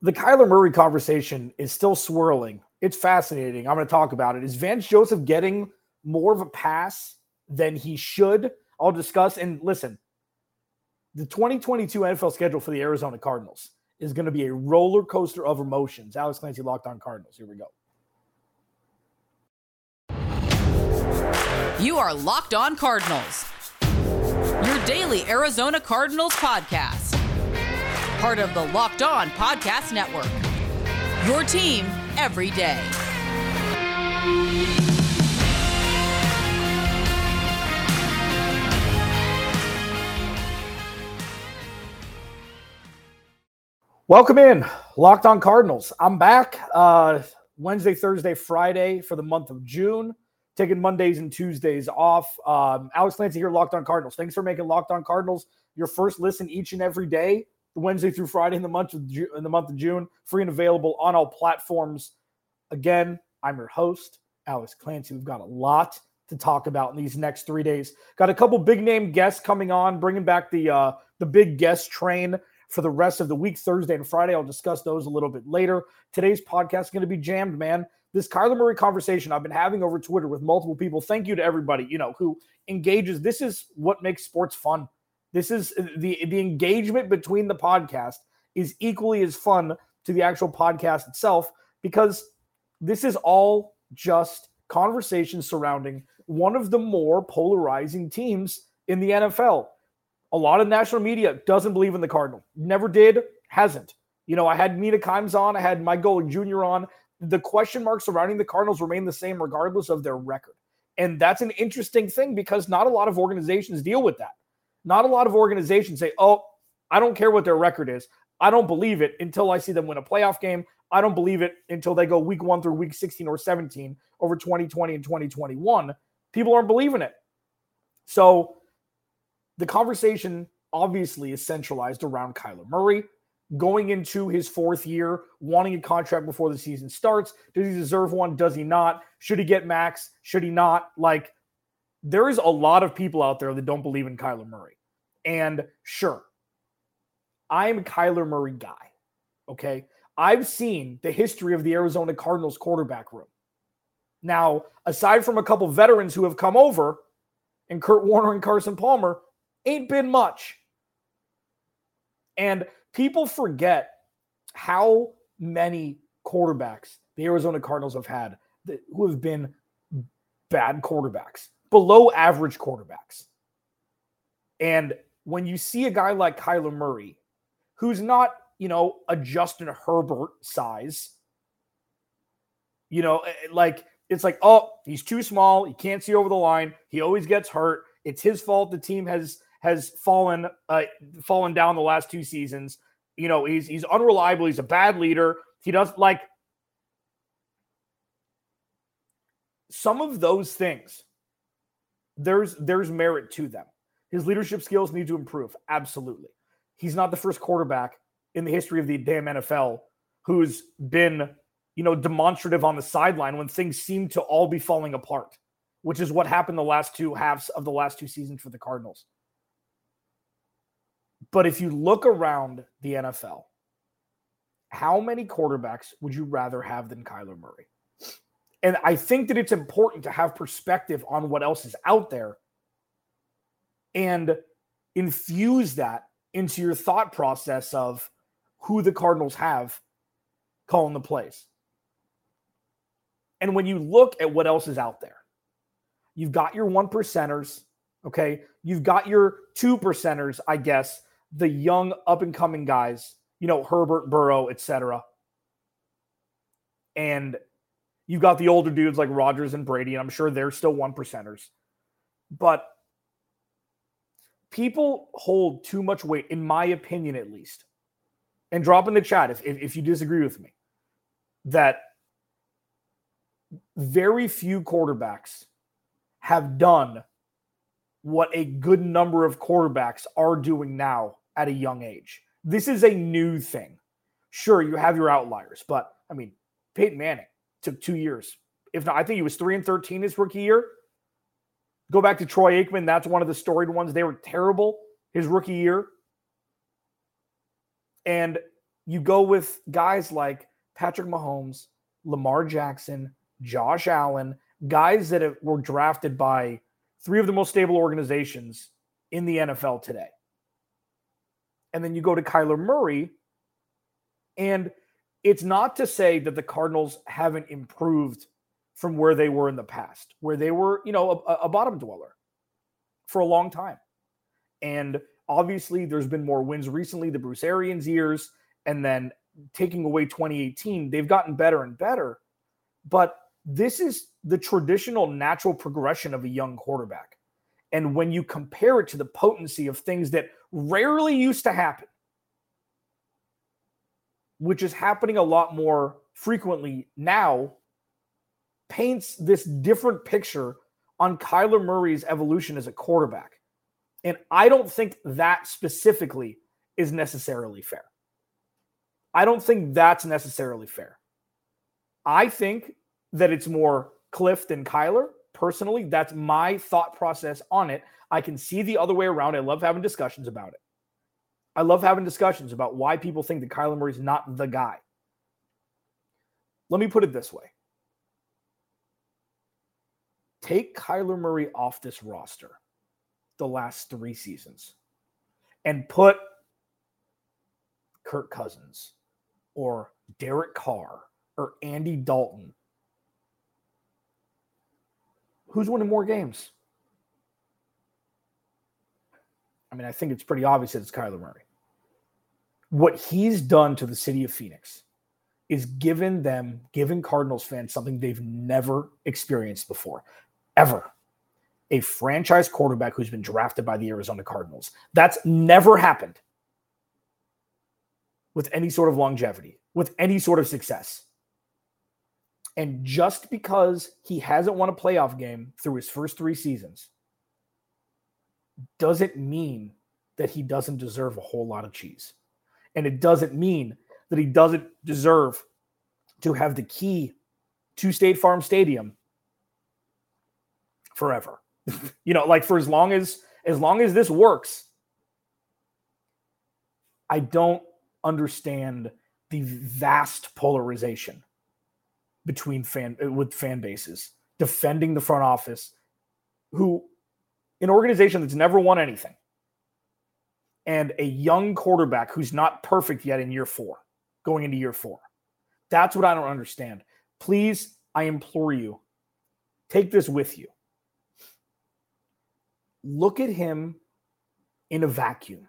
the Kyler Murray conversation is still swirling. It's fascinating. I'm going to talk about it. Is Vance Joseph getting more of a pass than he should? I'll discuss. And listen, the 2022 NFL schedule for the Arizona Cardinals is going to be a roller coaster of emotions. Alex Clancy locked on Cardinals. Here we go. You are Locked On Cardinals, your daily Arizona Cardinals podcast. Part of the Locked On Podcast Network. Your team every day. Welcome in, Locked On Cardinals. I'm back uh, Wednesday, Thursday, Friday for the month of June taking Mondays and Tuesdays off. Um, Alex Clancy here, Locked On Cardinals. Thanks for making Locked On Cardinals your first listen each and every day, Wednesday through Friday in the month of Ju- in the month of June. Free and available on all platforms. Again, I'm your host, Alex Clancy. We've got a lot to talk about in these next three days. Got a couple big name guests coming on, bringing back the uh, the big guest train for the rest of the week, Thursday and Friday. I'll discuss those a little bit later. Today's podcast is going to be jammed, man this Kyler Murray conversation I've been having over Twitter with multiple people. Thank you to everybody, you know, who engages. This is what makes sports fun. This is uh, the the engagement between the podcast is equally as fun to the actual podcast itself because this is all just conversation surrounding one of the more polarizing teams in the NFL. A lot of national media doesn't believe in the Cardinal. Never did, hasn't. You know, I had Mina Kimes on, I had Mike Golic Jr. on the question marks surrounding the Cardinals remain the same regardless of their record. And that's an interesting thing because not a lot of organizations deal with that. Not a lot of organizations say, oh, I don't care what their record is. I don't believe it until I see them win a playoff game. I don't believe it until they go week one through week 16 or 17 over 2020 and 2021. People aren't believing it. So the conversation obviously is centralized around Kyler Murray going into his fourth year, wanting a contract before the season starts. Does he deserve one? Does he not? Should he get max? Should he not? Like, there is a lot of people out there that don't believe in Kyler Murray. And sure, I'm Kyler Murray guy. Okay. I've seen the history of the Arizona Cardinals quarterback room. Now, aside from a couple veterans who have come over, and Kurt Warner and Carson Palmer, ain't been much. And people forget how many quarterbacks the Arizona Cardinals have had that, who have been bad quarterbacks, below average quarterbacks. And when you see a guy like Kyler Murray, who's not, you know, a Justin Herbert size, you know, eh, eh, like it's like, oh, he's too small. He can't see over the line. He always gets hurt. It's his fault. The team has has fallen uh, fallen down the last two seasons. You know, he's he's unreliable. He's a bad leader. He does like some of those things. There's there's merit to them. His leadership skills need to improve. Absolutely. He's not the first quarterback in the history of the damn NFL who's been, you know, demonstrative on the sideline when things seem to all be falling apart, which is what happened the last two halves of the last two seasons for the Cardinals. But if you look around the NFL, how many quarterbacks would you rather have than Kyler Murray? And I think that it's important to have perspective on what else is out there and infuse that into your thought process of who the Cardinals have calling the plays. And when you look at what else is out there, you've got your one percenters, okay? You've got your two percenters, I guess, the young up and coming guys, you know, Herbert, Burrow, etc. And you've got the older dudes like Rodgers and Brady, and I'm sure they're still one percenters. But people hold too much weight, in my opinion, at least. And drop in the chat if, if, if you disagree with me, that very few quarterbacks have done what a good number of quarterbacks are doing now at a young age. This is a new thing. Sure, you have your outliers, but I mean, Peyton Manning took two years. If not, I think he was three and 13 his rookie year. Go back to Troy Aikman. That's one of the storied ones. They were terrible his rookie year. And you go with guys like Patrick Mahomes, Lamar Jackson, Josh Allen, guys that have, were drafted by three of the most stable organizations in the NFL today. And then you go to Kyler Murray, and it's not to say that the Cardinals haven't improved from where they were in the past, where they were, you know, a, a bottom dweller for a long time. And obviously, there's been more wins recently, the Bruce Arians years, and then taking away 2018, they've gotten better and better. But this is the traditional natural progression of a young quarterback. And when you compare it to the potency of things that rarely used to happen, which is happening a lot more frequently now, paints this different picture on Kyler Murray's evolution as a quarterback. And I don't think that specifically is necessarily fair. I don't think that's necessarily fair. I think that it's more Cliff than Kyler. Personally, that's my thought process on it. I can see the other way around. I love having discussions about it. I love having discussions about why people think that Kyler Murray is not the guy. Let me put it this way take Kyler Murray off this roster the last three seasons and put Kirk Cousins or Derek Carr or Andy Dalton. Who's winning more games? I mean, I think it's pretty obvious that it's Kyler Murray. What he's done to the city of Phoenix is given them, given Cardinals fans something they've never experienced before, ever. A franchise quarterback who's been drafted by the Arizona Cardinals. That's never happened with any sort of longevity, with any sort of success. And just because he hasn't won a playoff game through his first three seasons doesn't mean that he doesn't deserve a whole lot of cheese. And it doesn't mean that he doesn't deserve to have the key to State Farm Stadium forever. you know, like for as long as as long as this works, I don't understand the vast polarization between fan with fan bases defending the front office who an organization that's never won anything and a young quarterback who's not perfect yet in year 4 going into year 4 that's what I don't understand. Please I implore you take this with you look at him in a vacuum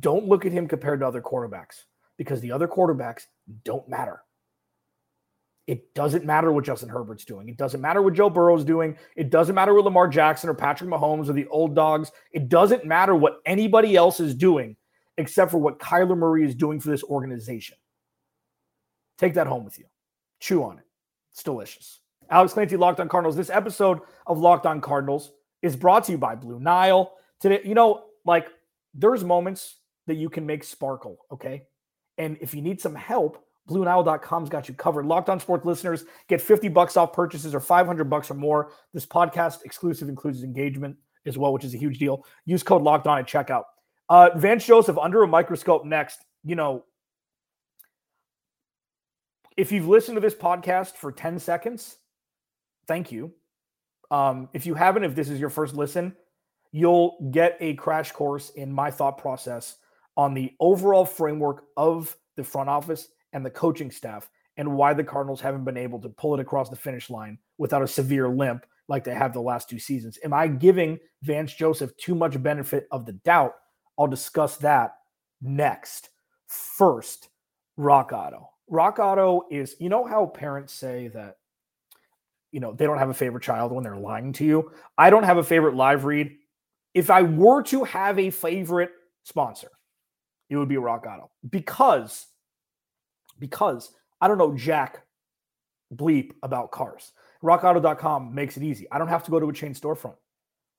don't look at him compared to other quarterbacks because the other quarterbacks don't matter. It doesn't matter what Justin Herbert's doing. It doesn't matter what Joe Burrow's doing. It doesn't matter what Lamar Jackson or Patrick Mahomes or the old dogs. It doesn't matter what anybody else is doing except for what Kyler Murray is doing for this organization. Take that home with you. Chew on it. It's delicious. Alex Clancy, Locked on Cardinals. This episode of Locked on Cardinals is brought to you by Blue Nile. Today, you know, like there's moments that you can make sparkle, okay? And if you need some help, BlueNile.com's got you covered. Locked on sports listeners get 50 bucks off purchases or 500 bucks or more. This podcast exclusive includes engagement as well, which is a huge deal. Use code locked on at checkout. Uh, Vance Joseph under a microscope next. You know, if you've listened to this podcast for 10 seconds, thank you. Um, if you haven't, if this is your first listen, you'll get a crash course in my thought process on the overall framework of the front office and the coaching staff and why the Cardinals haven't been able to pull it across the finish line without a severe limp like they have the last two seasons. Am I giving Vance Joseph too much benefit of the doubt? I'll discuss that next. First, Rock Auto. Rock Auto is, you know how parents say that, you know, they don't have a favorite child when they're lying to you? I don't have a favorite live read if I were to have a favorite sponsor, it would be Rock Auto because because I don't know Jack bleep about cars. RockAuto.com makes it easy. I don't have to go to a chain storefront.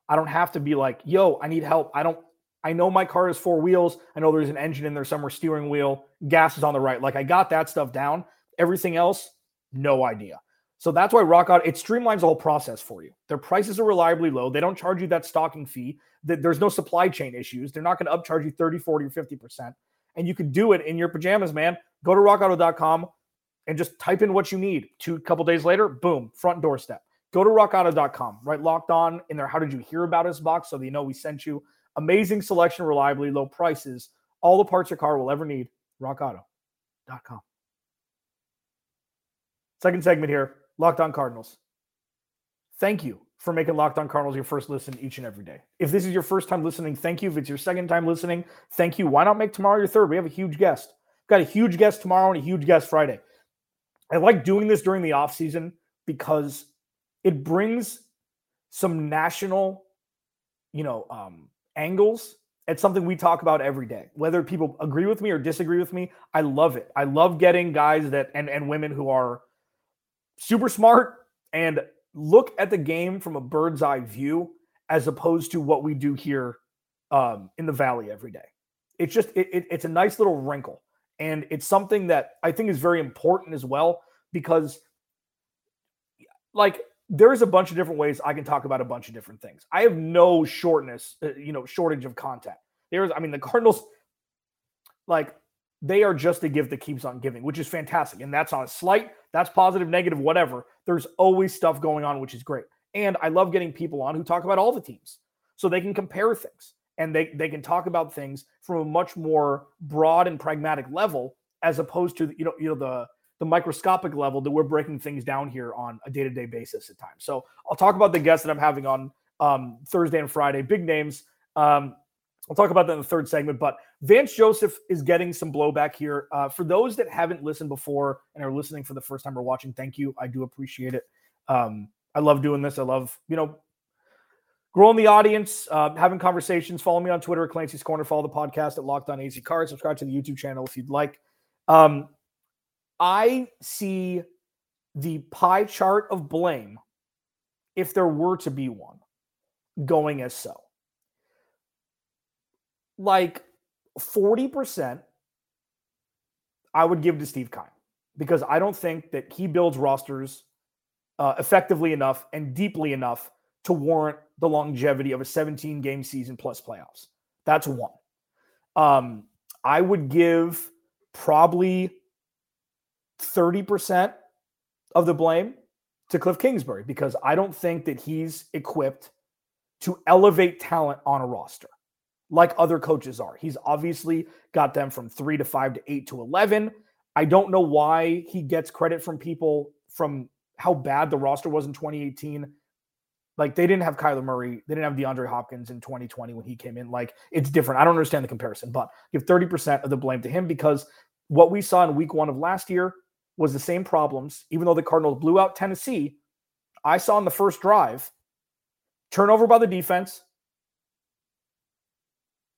I don't have to be like, yo, I need help. I don't, I know my car has four wheels. I know there's an engine in there somewhere, steering wheel, gas is on the right. Like I got that stuff down. Everything else, no idea. So that's why Rock Auto, it streamlines the whole process for you. Their prices are reliably low. They don't charge you that stocking fee. There's no supply chain issues. They're not going to upcharge you 30, 40, or 50%. And you can do it in your pajamas, man. Go to rockauto.com and just type in what you need. Two couple days later, boom, front doorstep. Go to rockauto.com, right? Locked on in there. How did you hear about us box so you know we sent you amazing selection, reliably low prices, all the parts your car will ever need. Rockauto.com. Second segment here, Locked On Cardinals. Thank you for making Locked On Cardinals your first listen each and every day. If this is your first time listening, thank you. If it's your second time listening, thank you. Why not make tomorrow your third? We have a huge guest. We've got a huge guest tomorrow and a huge guest Friday. I like doing this during the off season because it brings some national, you know, um, angles. It's something we talk about every day. Whether people agree with me or disagree with me, I love it. I love getting guys that and and women who are super smart and look at the game from a bird's eye view as opposed to what we do here um, in the valley every day. It's just it, it, it's a nice little wrinkle, and it's something that I think is very important as well because, like, there's a bunch of different ways I can talk about a bunch of different things. I have no shortness, uh, you know, shortage of content. There's, I mean, the Cardinals, like, they are just a gift that keeps on giving, which is fantastic, and that's on a slight that's positive, negative, whatever. There's always stuff going on, which is great. And I love getting people on who talk about all the teams so they can compare things and they, they can talk about things from a much more broad and pragmatic level as opposed to you know you know the the microscopic level that we're breaking things down here on a day-to-day basis at times. So I'll talk about the guests that I'm having on um, Thursday and Friday, big names. Um, I'll talk about that in the third segment, but Vance Joseph is getting some blowback here. Uh, for those that haven't listened before and are listening for the first time or watching, thank you. I do appreciate it. Um, I love doing this. I love, you know, growing the audience, uh, having conversations. Follow me on Twitter at Clancy's Corner. Follow the podcast at Locked On AZ Cards. Subscribe to the YouTube channel if you'd like. Um, I see the pie chart of blame, if there were to be one, going as so like 40% I would give to Steve Keim because I don't think that he builds rosters uh, effectively enough and deeply enough to warrant the longevity of a 17 game season plus playoffs. That's one. Um, I would give probably 30% of the blame to Cliff Kingsbury because I don't think that he's equipped to elevate talent on a roster like other coaches are. He's obviously got them from three to five to eight to 11. I don't know why he gets credit from people from how bad the roster was in 2018. Like they didn't have Kyler Murray, they didn't have DeAndre Hopkins in 2020 when he came in. Like it's different. I don't understand the comparison, but give 30% of the blame to him because what we saw in week one of last year was the same problems. Even though the Cardinals blew out Tennessee, I saw in the first drive turnover by the defense,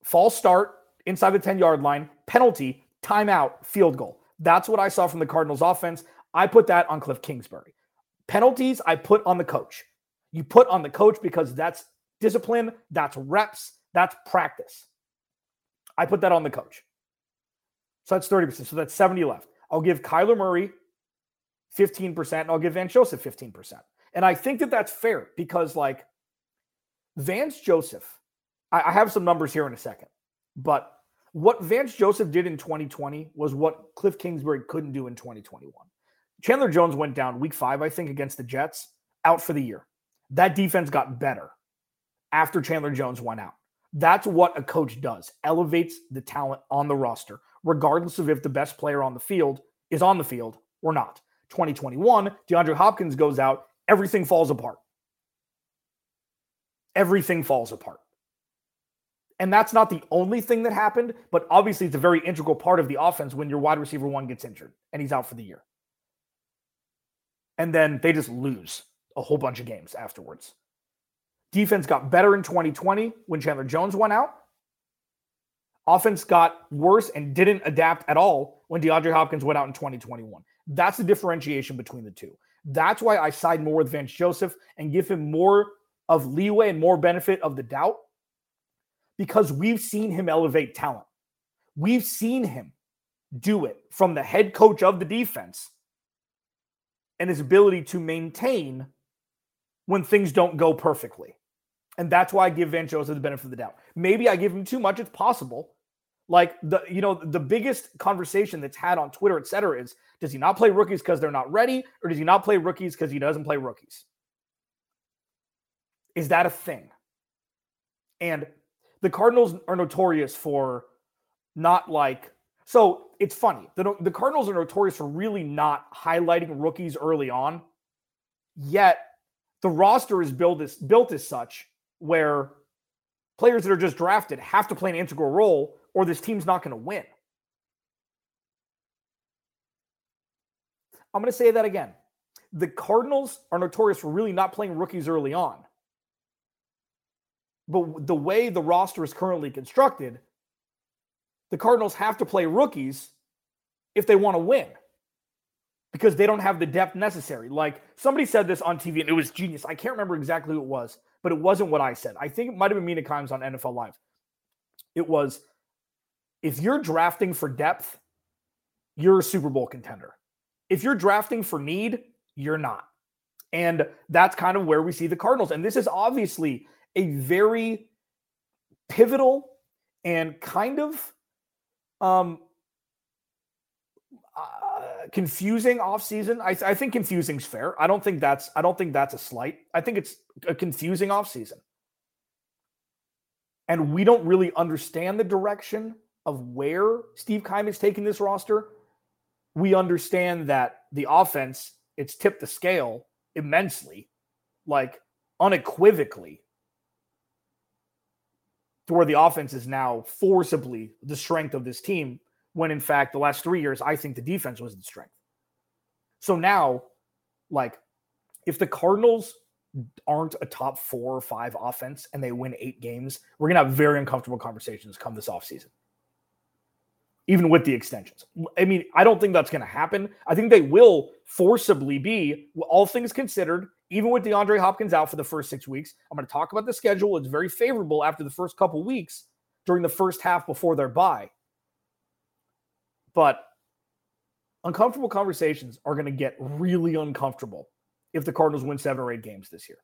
false start inside the 10 yard line, penalty, timeout, field goal. That's what I saw from the Cardinals offense. I put that on Cliff Kingsbury. Penalties, I put on the coach. You put on the coach because that's discipline, that's reps, that's practice. I put that on the coach. So that's 30%. So that's 70 left. I'll give Kyler Murray 15%, and I'll give Vance Joseph 15%. And I think that that's fair because, like, Vance Joseph I have some numbers here in a second, but what Vance Joseph did in 2020 was what Cliff Kingsbury couldn't do in 2021. Chandler Jones went down week five, I think, against the Jets, out for the year. That defense got better after Chandler Jones went out. That's what a coach does elevates the talent on the roster, regardless of if the best player on the field is on the field or not. 2021, DeAndre Hopkins goes out, everything falls apart. Everything falls apart. And that's not the only thing that happened, but obviously it's a very integral part of the offense when your wide receiver one gets injured and he's out for the year. And then they just lose a whole bunch of games afterwards. Defense got better in 2020 when Chandler Jones went out. Offense got worse and didn't adapt at all when DeAndre Hopkins went out in 2021. That's the differentiation between the two. That's why I side more with Vance Joseph and give him more of leeway and more benefit of the doubt because we've seen him elevate talent. We've seen him do it from the head coach of the defense and his ability to maintain when things don't go perfectly. And that's why I give Vance Joseph the benefit of the doubt. Maybe I give him too much, it's possible. Like the you know the biggest conversation that's had on Twitter, et cetera, is does he not play rookies because they're not ready, or does he not play rookies because he doesn't play rookies? Is that a thing? And the Cardinals are notorious for not like so it's funny. The, the Cardinals are notorious for really not highlighting rookies early on. Yet the roster is built as built as such where players that are just drafted have to play an integral role or this team's not going to win. I'm going to say that again. The Cardinals are notorious for really not playing rookies early on. But the way the roster is currently constructed, the Cardinals have to play rookies if they want to win because they don't have the depth necessary. Like somebody said this on TV and it was genius. I can't remember exactly who it was, but it wasn't what I said. I think it might have been Mina Kimes on NFL Live. It was if you're drafting for depth, you're a Super Bowl contender. If you're drafting for need, you're not. And that's kind of where we see the Cardinals. And this is obviously a very pivotal and kind of um, uh, confusing offseason. I, I think confusing's fair. I don't think that's I don't think that's a slight. I think it's a confusing offseason. And we don't really understand the direction of where Steve Keim is taking this roster. We understand that the offense, it's tipped the scale immensely, like unequivocally, to where the offense is now forcibly the strength of this team when in fact the last three years, I think the defense was the strength. So now, like, if the Cardinals aren't a top four or five offense and they win eight games, we're gonna have very uncomfortable conversations come this offseason. Even with the extensions. I mean, I don't think that's gonna happen. I think they will forcibly be, all things considered, even with DeAndre Hopkins out for the first six weeks. I'm gonna talk about the schedule. It's very favorable after the first couple weeks during the first half before their bye. But uncomfortable conversations are going to get really uncomfortable if the Cardinals win seven or eight games this year.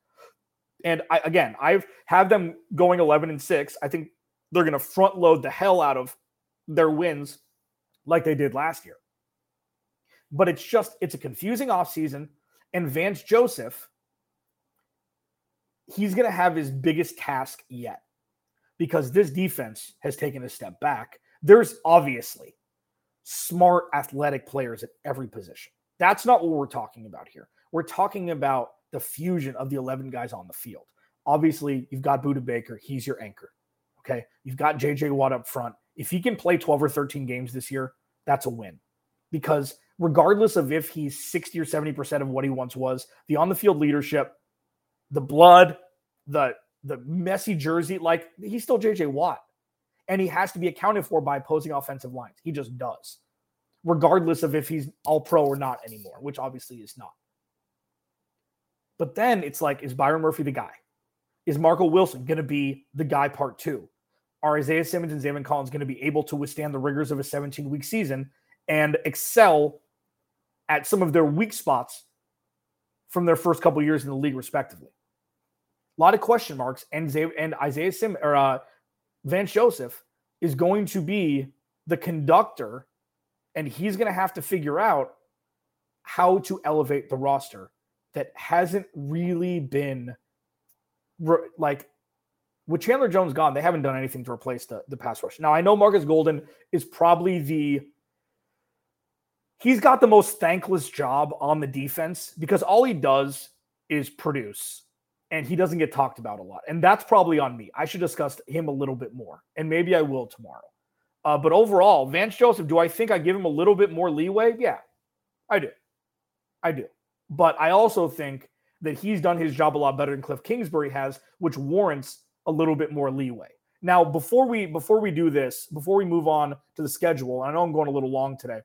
And I, again, I've have them going 11 and six. I think they're going to front load the hell out of their wins like they did last year. But it's just, it's a confusing offseason. And Vance Joseph, he's going to have his biggest task yet because this defense has taken a step back. There's obviously smart, athletic players at every position. That's not what we're talking about here. We're talking about the fusion of the 11 guys on the field. Obviously, you've got Budda Baker. He's your anchor. Okay. You've got JJ Watt up front. If he can play 12 or 13 games this year, that's a win. Because regardless of if he's 60 or 70% of what he once was, the on the field leadership, the blood, the the messy jersey, like he's still JJ Watt and he has to be accounted for by opposing offensive lines. He just does, regardless of if he's all pro or not anymore, which obviously is not. But then it's like, is Byron Murphy the guy? Is Marco Wilson going to be the guy part two? Are Isaiah Simmons and Zaven Collins going to be able to withstand the rigors of a 17 week season and excel at some of their weak spots from their first couple years in the league, respectively? A lot of question marks, and, Zay- and Isaiah Sim or uh, Vance Joseph is going to be the conductor, and he's going to have to figure out how to elevate the roster that hasn't really been like with Chandler Jones gone, they haven't done anything to replace the, the pass rush. Now, I know Marcus Golden is probably the he's got the most thankless job on the defense because all he does is produce and he doesn't get talked about a lot. And that's probably on me. I should discuss him a little bit more, and maybe I will tomorrow. Uh, but overall, Vance Joseph, do I think I give him a little bit more leeway? Yeah, I do. I do. But I also think that he's done his job a lot better than Cliff Kingsbury has, which warrants a little bit more leeway. Now, before we before we do this, before we move on to the schedule, I know I'm going a little long today.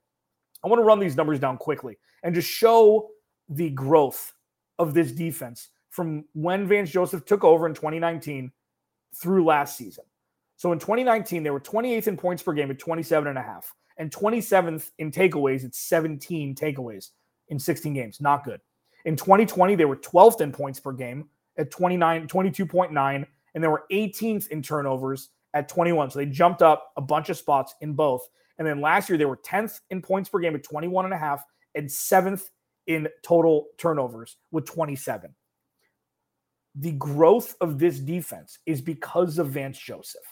I want to run these numbers down quickly and just show the growth of this defense from when Vance Joseph took over in 2019 through last season. So in 2019, they were 28th in points per game at 27 and a half, and 27th in takeaways at 17 takeaways in 16 games. Not good. In 2020, they were 12th in points per game at 29, 22.9, and they were 18th in turnovers at 21. So they jumped up a bunch of spots in both. And then last year they were 10th in points per game at 21 and a half and 7th in total turnovers with 27. The growth of this defense is because of Vance Joseph.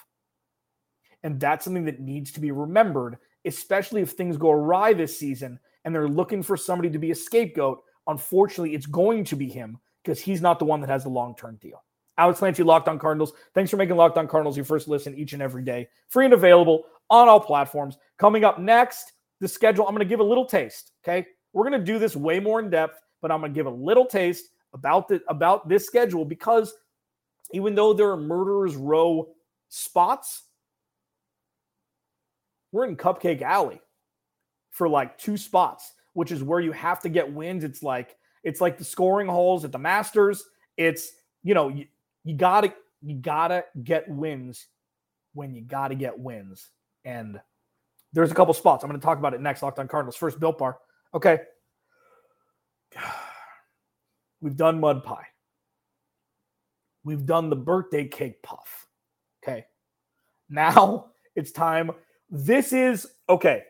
And that's something that needs to be remembered, especially if things go awry this season and they're looking for somebody to be a scapegoat. Unfortunately, it's going to be him because he's not the one that has the long term deal. Alex Clancy, Locked On Cardinals. Thanks for making Locked On Cardinals your first listen each and every day. Free and available on all platforms. Coming up next, the schedule. I'm going to give a little taste. Okay. We're going to do this way more in depth, but I'm going to give a little taste about the about this schedule because even though there are murderers row spots, we're in Cupcake Alley for like two spots, which is where you have to get wins. It's like it's like the scoring holes at the Masters. It's you know you, you gotta you gotta get wins when you gotta get wins. And there's a couple spots. I'm going to talk about it next. Locked on Cardinals. First, Built Bar. Okay. We've done mud pie. We've done the birthday cake puff. Okay. Now it's time. This is okay.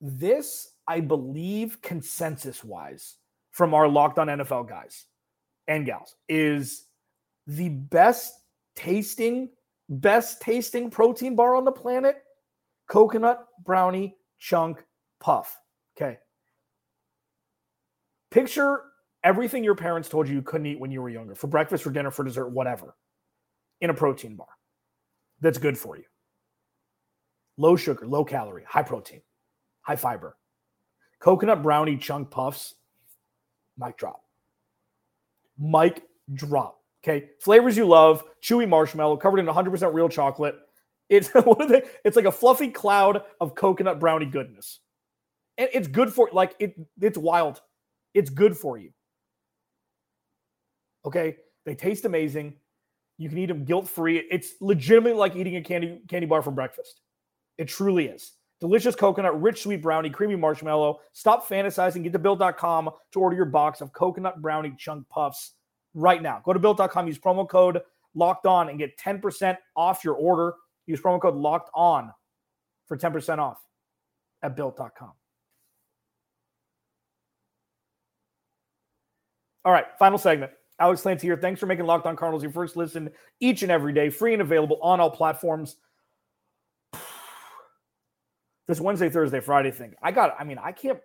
This, I believe, consensus wise, from our locked on NFL guys and gals, is the best tasting, best tasting protein bar on the planet. Coconut brownie chunk puff. Okay. Picture everything your parents told you you couldn't eat when you were younger for breakfast, for dinner, for dessert, whatever, in a protein bar that's good for you. Low sugar, low calorie, high protein, high fiber. Coconut brownie chunk puffs, mic drop. Mic drop. Okay. Flavors you love chewy marshmallow covered in 100% real chocolate. It's what are they? It's like a fluffy cloud of coconut brownie goodness. And it's good for like it it's wild. It's good for you. Okay? They taste amazing. You can eat them guilt-free. It's legitimately like eating a candy candy bar for breakfast. It truly is. Delicious coconut, rich sweet brownie, creamy marshmallow. Stop fantasizing. Get to built.com to order your box of coconut brownie chunk puffs right now. Go to built.com, use promo code locked on and get 10% off your order. Use promo code locked on for 10% off at built.com. All right, final segment. Alex Clancy here. Thanks for making Locked On Cardinals your first listen each and every day, free and available on all platforms. This Wednesday, Thursday, Friday thing. I got, I mean, I can't,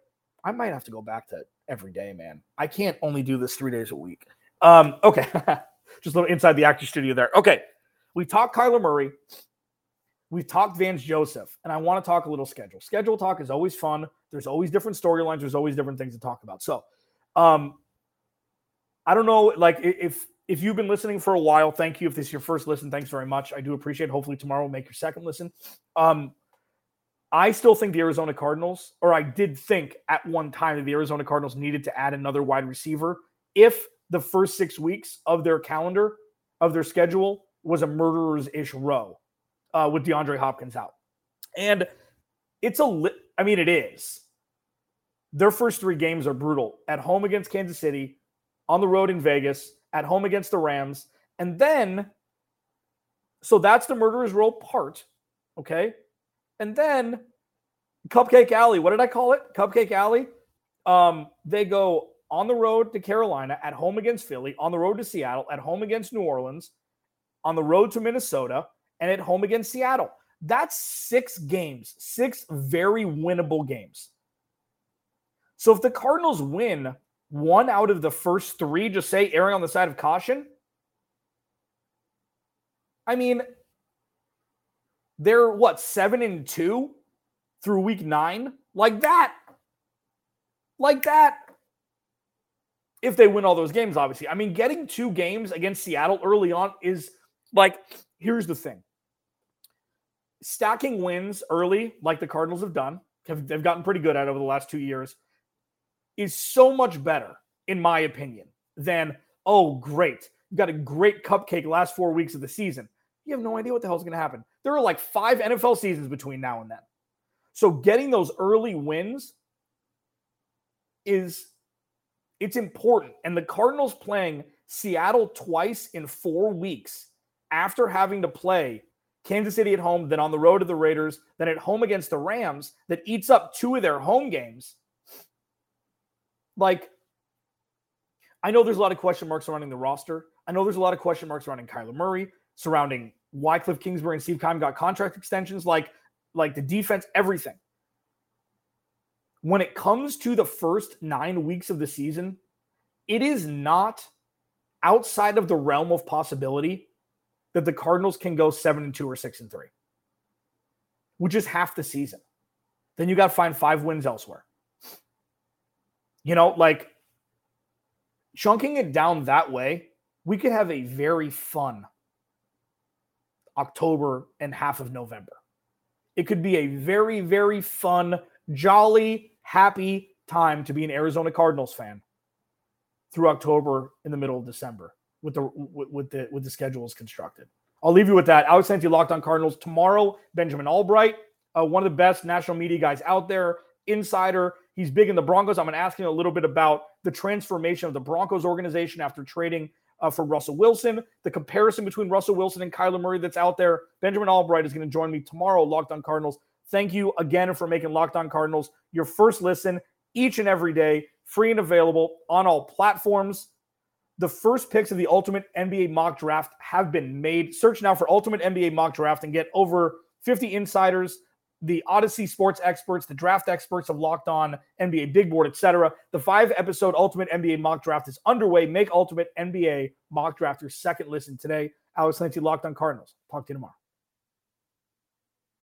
I might have to go back to every day, man. I can't only do this three days a week. Um, okay. Just a little inside the actor studio there. Okay. We talked Kyler Murray. We've talked Vance Joseph, and I want to talk a little schedule. Schedule talk is always fun. There's always different storylines. There's always different things to talk about. So, um, I don't know, like if if you've been listening for a while, thank you. If this is your first listen, thanks very much. I do appreciate. It. Hopefully tomorrow will make your second listen. Um, I still think the Arizona Cardinals, or I did think at one time that the Arizona Cardinals needed to add another wide receiver if the first six weeks of their calendar of their schedule was a murderer's ish row uh, with DeAndre Hopkins out. And it's a, li- I mean, it is. Their first three games are brutal at home against Kansas City, on the road in Vegas, at home against the Rams. And then, so that's the murderer's row part. Okay. And then Cupcake Alley, what did I call it? Cupcake Alley. Um, they go on the road to Carolina, at home against Philly, on the road to Seattle, at home against New Orleans, on the road to Minnesota, and at home against Seattle. That's six games, six very winnable games. So if the Cardinals win one out of the first three, just say erring on the side of caution, I mean, they're what, seven and two through week nine? Like that. Like that. If they win all those games, obviously. I mean, getting two games against Seattle early on is like, here's the thing stacking wins early, like the Cardinals have done, have, they've gotten pretty good at over the last two years, is so much better, in my opinion, than, oh, great. You got a great cupcake last four weeks of the season. You have no idea what the hell's going to happen. There are like five NFL seasons between now and then. So getting those early wins is it's important. And the Cardinals playing Seattle twice in 4 weeks after having to play Kansas City at home, then on the road to the Raiders, then at home against the Rams, that eats up two of their home games. Like, I know there's a lot of question marks surrounding the roster. I know there's a lot of question marks surrounding Kyler Murray, surrounding why Cliff Kingsbury and Steve Keim got contract extensions, like, like the defense, everything. When it comes to the first nine weeks of the season, it is not outside of the realm of possibility that the Cardinals can go seven and two or six and three, which is half the season. Then you got to find five wins elsewhere. You know, like chunking it down that way, we could have a very fun October and half of November. It could be a very, very fun, jolly, happy time to be an Arizona Cardinals fan through October in the middle of December with the with, the with the schedules constructed. I'll leave you with that. Alex Clancy, Locked On Cardinals tomorrow. Benjamin Albright, uh, one of the best national media guys out there, insider. He's big in the Broncos. I'm going to ask him a little bit about the transformation of the Broncos organization after trading uh, for Russell Wilson, the comparison between Russell Wilson and Kyler Murray that's out there. Benjamin Albright is going to join me tomorrow, Locked On Cardinals. Thank you again for making Locked On Cardinals your first listen each and every day, free and available on all platforms. The first picks of the Ultimate NBA Mock Draft have been made. Search now for Ultimate NBA Mock Draft and get over 50 insiders, the Odyssey sports experts, the draft experts of Locked On, NBA Big Board, etc. The five episode Ultimate NBA Mock Draft is underway. Make Ultimate NBA Mock Draft your second listen today. Alex Clancy, Locked On Cardinals. Talk to you tomorrow.